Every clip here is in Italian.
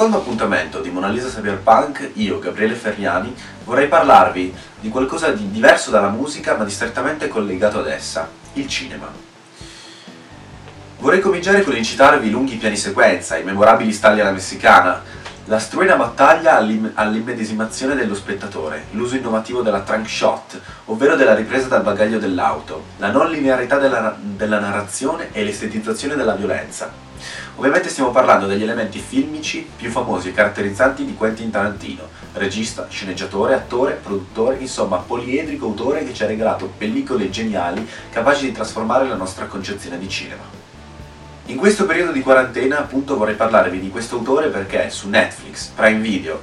secondo appuntamento di Mona Lisa Cyberpunk, io, Gabriele Ferriani, vorrei parlarvi di qualcosa di diverso dalla musica ma di strettamente collegato ad essa, il cinema. Vorrei cominciare con incitarvi i lunghi piani sequenza, i memorabili stalli alla messicana, la struena battaglia all'immedesimazione dello spettatore, l'uso innovativo della trunk shot, ovvero della ripresa dal bagaglio dell'auto, la non linearità della, della narrazione e l'estetizzazione della violenza. Ovviamente stiamo parlando degli elementi filmici più famosi e caratterizzanti di Quentin Tarantino, regista, sceneggiatore, attore, produttore, insomma poliedrico autore che ci ha regalato pellicole geniali capaci di trasformare la nostra concezione di cinema. In questo periodo di quarantena appunto vorrei parlarvi di questo autore perché su Netflix, Prime Video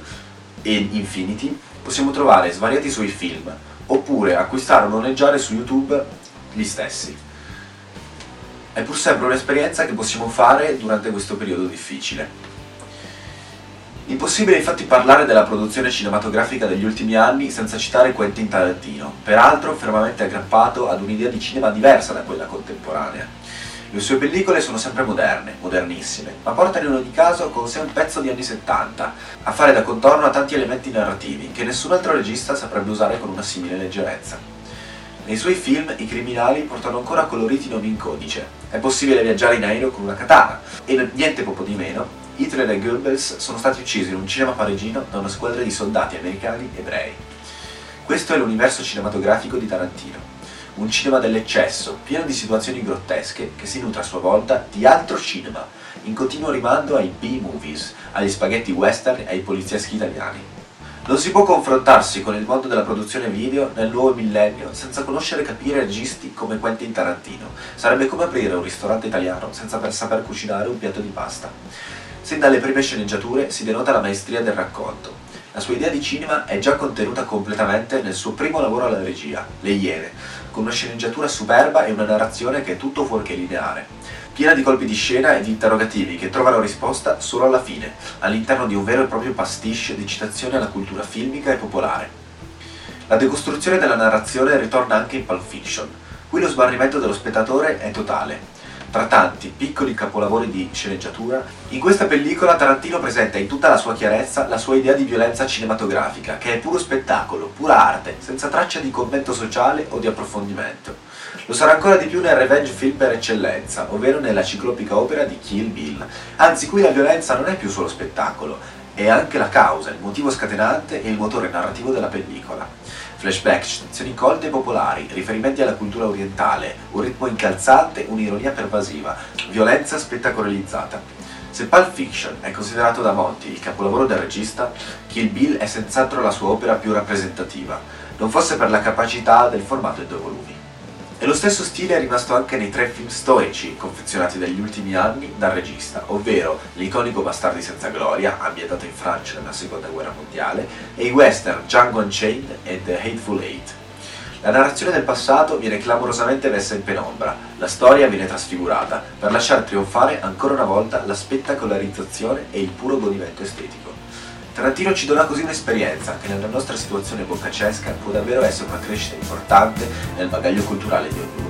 e Infinity possiamo trovare svariati suoi film oppure acquistare o noleggiare su YouTube gli stessi. È pur sempre un'esperienza che possiamo fare durante questo periodo difficile. Impossibile infatti parlare della produzione cinematografica degli ultimi anni senza citare Quentin Tarantino, peraltro fermamente aggrappato ad un'idea di cinema diversa da quella contemporanea. Le sue pellicole sono sempre moderne, modernissime, ma portano in ogni caso con sé un pezzo di anni 70, a fare da contorno a tanti elementi narrativi che nessun altro regista saprebbe usare con una simile leggerezza. Nei suoi film i criminali portano ancora coloriti nomi in codice, è possibile viaggiare in aereo con una katana, e niente poco di meno, Hitler e Goebbels sono stati uccisi in un cinema parigino da una squadra di soldati americani ebrei. Questo è l'universo cinematografico di Tarantino un cinema dell'eccesso, pieno di situazioni grottesche, che si nutre a sua volta di altro cinema, in continuo rimando ai B-movies, agli spaghetti western e ai polizieschi italiani. Non si può confrontarsi con il mondo della produzione video nel nuovo millennio senza conoscere e capire registi come Quentin Tarantino. Sarebbe come aprire un ristorante italiano senza saper cucinare un piatto di pasta. Sin dalle prime sceneggiature si denota la maestria del racconto. La sua idea di cinema è già contenuta completamente nel suo primo lavoro alla regia, Le Iene, con una sceneggiatura superba e una narrazione che è tutto fuorché lineare, piena di colpi di scena e di interrogativi che trovano risposta solo alla fine, all'interno di un vero e proprio pastiche di citazioni alla cultura filmica e popolare. La decostruzione della narrazione ritorna anche in Pulp Fiction. Qui lo sbarrimento dello spettatore è totale, tra tanti piccoli capolavori di sceneggiatura, in questa pellicola Tarantino presenta in tutta la sua chiarezza la sua idea di violenza cinematografica, che è puro spettacolo, pura arte, senza traccia di commento sociale o di approfondimento. Lo sarà ancora di più nel revenge film per eccellenza, ovvero nella ciclopica opera di Kill Bill. Anzi, qui la violenza non è più solo spettacolo, è anche la causa, il motivo scatenante e il motore narrativo della pellicola flashback, citazioni colte e popolari, riferimenti alla cultura orientale, un ritmo incalzante, un'ironia pervasiva, violenza spettacolarizzata. Se Pulp Fiction è considerato da molti il capolavoro del regista, Kill Bill è senz'altro la sua opera più rappresentativa, non fosse per la capacità del formato in due volumi. E lo stesso stile è rimasto anche nei tre film storici confezionati negli ultimi anni dal regista, ovvero l'iconico Bastardi senza gloria, ambientato in Francia nella seconda guerra mondiale, e i western Django Unchained e The Hateful Eight. La narrazione del passato viene clamorosamente messa in penombra, la storia viene trasfigurata, per lasciar trionfare ancora una volta la spettacolarizzazione e il puro godimento estetico. Tarantino ci dona così un'esperienza che nella nostra situazione boccacesca può davvero essere una crescita importante nel bagaglio culturale di ognuno.